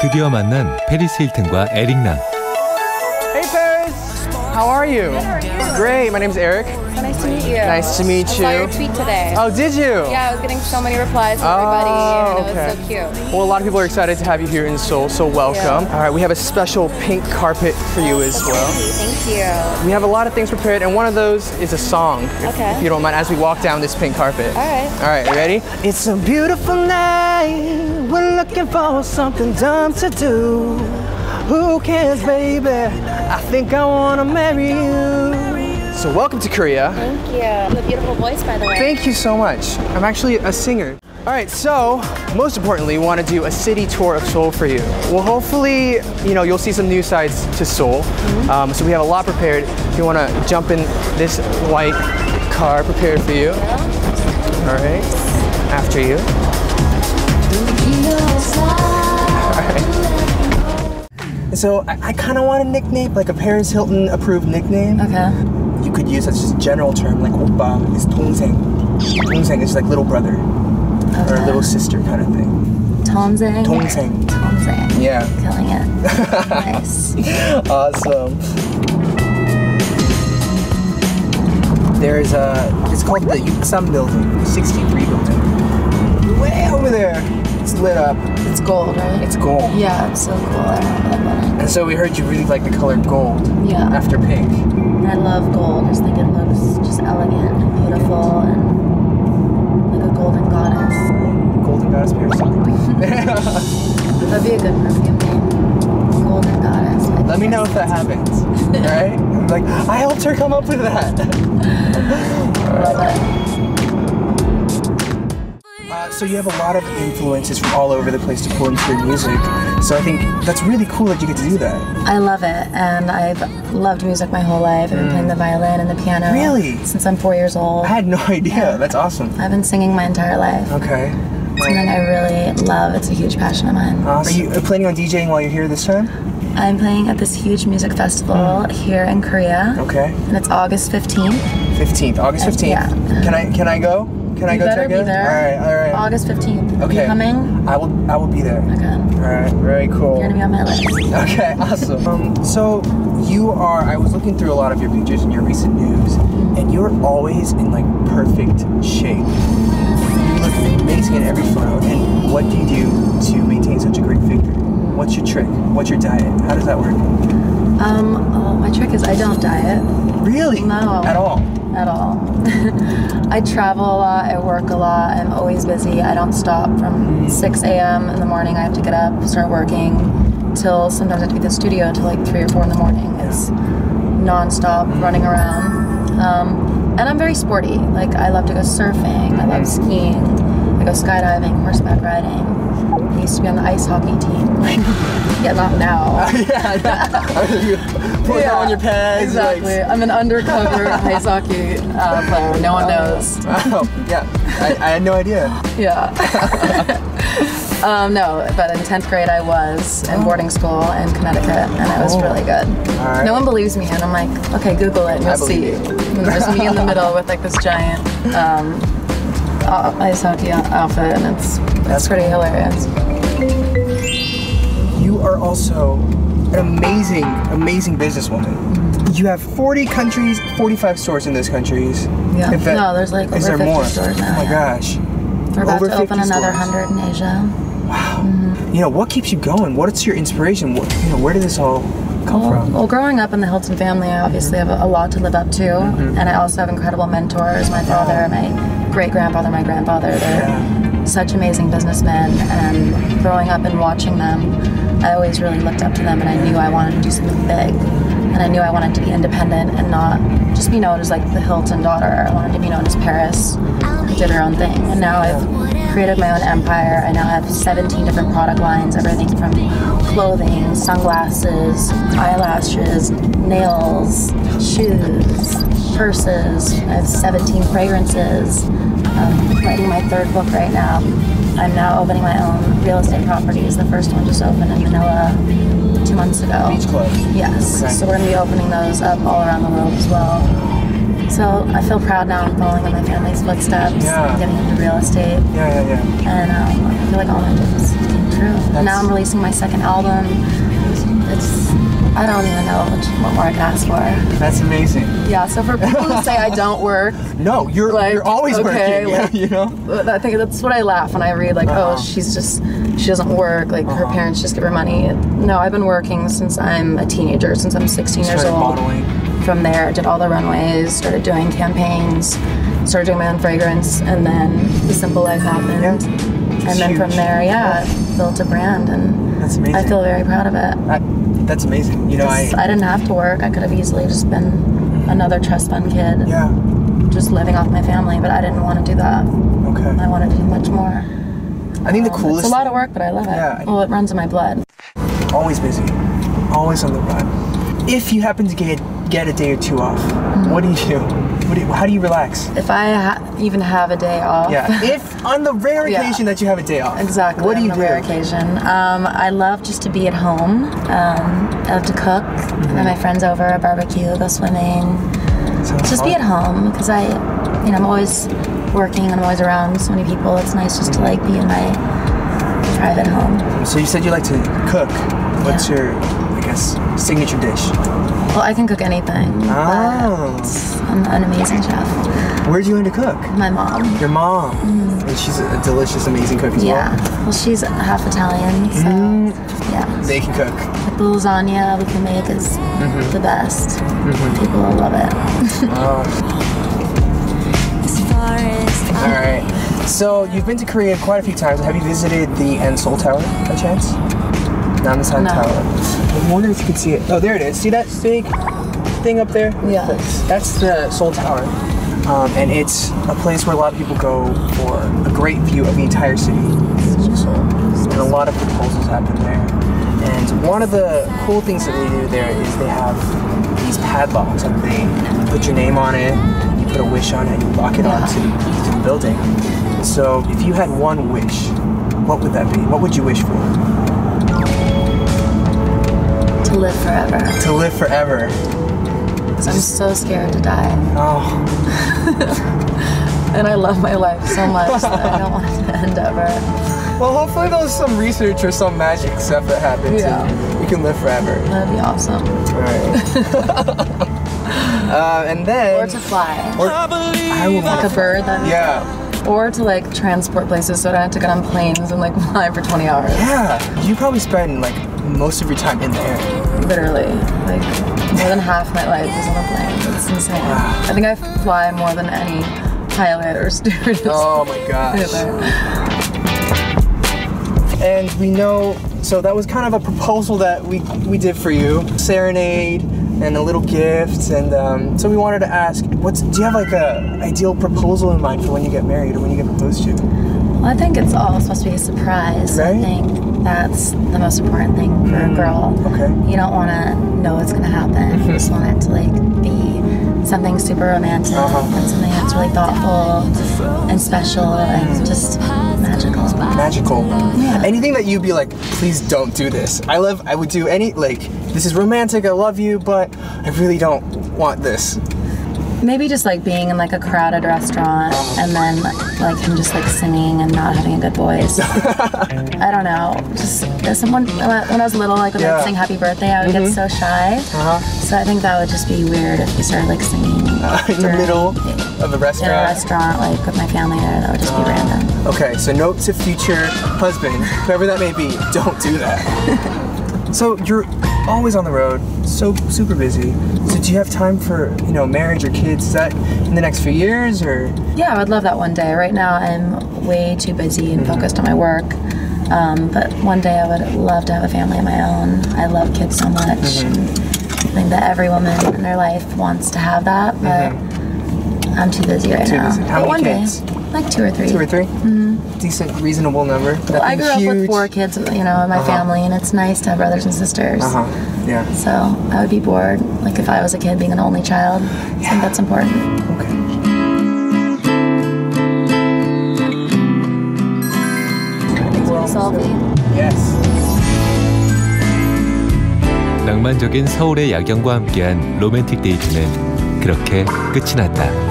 드디어 만난 페리스 힐튼과 에릭 남. Hey Paris, how are you? Great. My name's Eric. So nice to meet you. Nice to meet I saw your tweet today. Oh, did you? Yeah, I was getting so many replies from Oh, everybody, and okay. it was so cute. Well, a lot of people are excited to have you here in Seoul, so welcome. Yeah. All right, we have a special pink carpet for you as well. Thank you. We have a lot of things prepared, and one of those is a song, if, Okay. if you don't mind, as we walk down this pink carpet. All right. All right, you ready? It's a beautiful night. We're looking for something dumb to do. Who cares, baby? I think I wanna marry you. So, welcome to Korea. Thank you. You have a beautiful voice, by the way. Thank you so much. I'm actually a singer. All right, so most importantly, we want to do a city tour of Seoul for you. Well, hopefully, you know, you'll see some new sides to Seoul. Um, so we have a lot prepared. If you want to jump in this white car prepared for you. All right, after you. So I, I kind of want a nickname, like a Paris Hilton approved nickname. Okay. You could use as just a general term, like oppa is 동생. 동생 is like little brother or little sister kind of thing. Tomzang. 동생. Tomzang. Yeah. Killing it. nice. Awesome. There's a, it's called the Yuksam building, 63 building. lit up. It's gold, right? It's gold. yeah, it's so cool. I remember that building. And so we heard you really like the color gold Yeah. after pink. I love gold. I just think it looks just elegant and beautiful and like a golden goddess. Golden Goddess Paris. That'd be a good perfume name. Golden goddess. Let me know if that happens. Alright? Like, I helped her come up with that. Love it. So you have a lot of influences from all over the place to pour into your music. So I think that's really cool that you get to do that. I love it, and I've loved music my whole life. I've been playing the violin and the piano Mm. Really? since I'm four years old. I had no idea. That's awesome. I've been singing my entire life. Okay. Something I really love. It's a huge passion of mine. Awesome. Are you uh, planning on DJing while you're here this time? I'm playing at this huge music festival here in Korea, Mm. Okay. and it's August 15th. 15th, August 15th. Yeah. Can I can I go? Can I you go better check be it? there. All right, all right. August 15th. Okay. you coming? I will I will be there. Okay. All right, very cool. You're gonna be on my list. Okay, awesome. Um, so you are. I was looking through a lot of your pictures and your recent news, and you're always in like perfect shape. You look amazing in every photo. And what do you do to maintain such a great figure? What's your trick? What's your diet? How does that work? Um, oh, my trick is I don't diet Really? No. At all? at all. I travel a lot, I work a lot, I'm always busy. I don't stop from 6 a.m. in the morning. I have to get up, start working, till sometimes I have to be at the studio until like 3 or 4 in the morning. It's non-stop running around. Um, and I'm very sporty. Like, I love to go surfing, I love skiing, I go skydiving, horseback riding. I used to be on the ice hockey team. yeah, not now. Yeah. Put that on your like- Exactly. I'm an undercover ice hockey uh, player. No one knows. Oh, yeah. I, I had no idea. Yeah. um, no, but in 10th grade I was in boarding school in Connecticut, and it was Oh. really good. right. No one believes me, and I'm like, okay, Google it, and I you'll see. you. And there's me in the middle with like this giant um, ice hockey outfit, and it's That's it's pretty hilarious. You are also an amazing, amazing businesswoman. You have 40 countries, 45 stores in those countries. Yeah. If that- no, there's like is there 50 more? stores now. Oh my yeah. gosh. We're about over to open 50 another 100 in Asia. Wow. You know, what keeps you going? What's your inspiration? What, you know, where did this all come Well, from? well, growing up in the Hilton family, I obviously have a, a lot to live up to, Mm-hmm. and I also have incredible mentors. My father, my great grandfather, my grandfather. They're such amazing businessmen, and growing up and watching them, I always really looked up to them, and I knew I wanted to do something big, and I knew I wanted to be independent and not just be known as like the Hilton daughter. I wanted to be known as Paris, did her own thing, and now I've created my own empire. I now have 17 different product lines, everything from clothing, sunglasses, eyelashes, nails, shoes, purses. I have 17 fragrances. I'm writing my third book right now. I'm now opening my own real estate properties. The first one just opened in Manila two months ago. Beach Club. Yes. Okay. So we're going to be opening those up all around the world as well. So I feel proud now. I'm following in my family's footsteps. Yeah. Getting into real estate, Yeah, yeah, yeah. and um, I feel like all my dreams came true. true. That's- now I'm releasing my second album. It's I don't even know what, what more I can ask for. That's amazing. Yeah. So for people who say I don't work, No, you're Like, you're always okay, working. like- you know. I think that's what I laugh when I read like, Uh-huh. oh, she's just she doesn't work. Like her parents just give her money. No, I've been working since I'm a teenager, since I'm 16 years Started old. modeling. From there, I did all the runways, started doing campaigns, started doing my own fragrance, and then the Simple Life happened. Yeah. And then from there, yeah, built a brand, and That's amazing. I feel very proud of it. I, that's amazing. You know, I I didn't have to work. I could have easily just been another trust fund kid, yeah. just living off my family. But I didn't want to do that. Okay. I wanted to do much more. I think the Um, coolest. It's a lot of work, but I love it. Yeah. Well, it runs in my blood. always busy, always on the run. If you happen to get get a day or two off, Mm-hmm. what do you do? What do you, how do you relax? If I ha- even have a day off. Yeah. if on the rare Yeah. occasion that you have a day off, Exactly. What do you on do? rare occasion. Um, I love just to be at home. Um, I love to cook. Mm-hmm. Have my friends over, a barbecue, go swimming. Sounds Just fun. be at home because I, you know, I'm always working and I'm always around so many people. It's nice just to like be in my private home. So you said you like to cook. What's Yeah. your, Signature dish? Well, I can cook anything. Oh. I'm an amazing chef. Where'd you learn to cook? My mom. Your mom. And she's a delicious, amazing cook as Mm-hmm. Yeah. well. Well, she's half Italian, so Mm-hmm. yeah. They can cook. Like the lasagna we can make is Mm-hmm. the best. People will love it. All right. So you've been to Korea quite a few times. Have you visited the N Seoul Tower by chance? Namsan No. Tower. I wonder if you can see it. Oh, there it is. See that big thing up there? Yeah. That's the Seoul Tower. Um, and it's a place where a lot of people go for a great view of the entire city Seoul. And a lot of proposals happen there. And one of the cool things that they do there is they have these padlocks and they put your name on it, you put a wish on it, you lock it onto to the building. So if you had one wish, what would that be? What would you wish for? To live forever. To live forever. 'Cause I'm so scared to die. Oh, And I love my life so much that I don't want it to end ever. well, hopefully there's some research or some magic stuff that happens Yeah. and you can live forever. That'd be awesome. All right. uh, and then Or to fly. or- I would Like a bird that yeah, or to like transport places so I don't have to get on planes and like fly for 20 hours. yeah. You probably spend like most of your time in the air. Literally. Like more than half my life is on a plane. It's insane. I think I fly more than any pilot or stewardess. Oh my gosh. And we know, so that was kind of a proposal that we we did for you, serenade and a little gift, and um, so we wanted to ask, what's do you have like a ideal proposal in mind for when you get married or when you get proposed to? Well, I think it's all supposed to be a surprise. Right? I think that's the most important thing for a girl. okay. You don't want to know what's going to happen. You just want it to like something super romantic Uh-huh. and something that's really thoughtful and special and just magical. Magical. Yeah. Anything that you'd be like, please don't do this. I love. I would do any like. This is romantic. I love you, but I really don't want this. Maybe just like being in like a crowded restaurant and then like him just like singing and not having a good voice. I don't know. Just someone when I was little, like when Yeah. I'd sing Happy Birthday, I would get so shy. Uh-huh. So I think that would just be weird if we started like singing in the middle of a in restaurant. a restaurant, like with my family there. That would just be random. Okay, so note to future husband, whoever that may be, don't do that. so you're always on the road, so super busy. So do you have time for you know marriage or kids? Is that in the next few years or? Yeah, I would love that one day. Right now, I'm way too busy Mm-hmm. and focused on my work. Um, but one day, I would love to have a family of my own. I love kids so much. Mm-hmm. I think that every woman in their life wants to have that, but I'm too busy right Mm-hmm. Too now. busy. How but many one kids? day, like two or three. Two or 3 mm-hmm. Decent, reasonable number. Mm-hmm. Well, I grew up with four kids, you know, in my Uh-huh. family, and it's nice to have brothers and sisters. Uh huh. Yeah. So I would be bored, like if I was a kid being an only child. I think that's important. Okay. Selfie. Yes. 낭만적인 서울의 야경과 함께한 로맨틱 데이트는 그렇게 끝이 났다.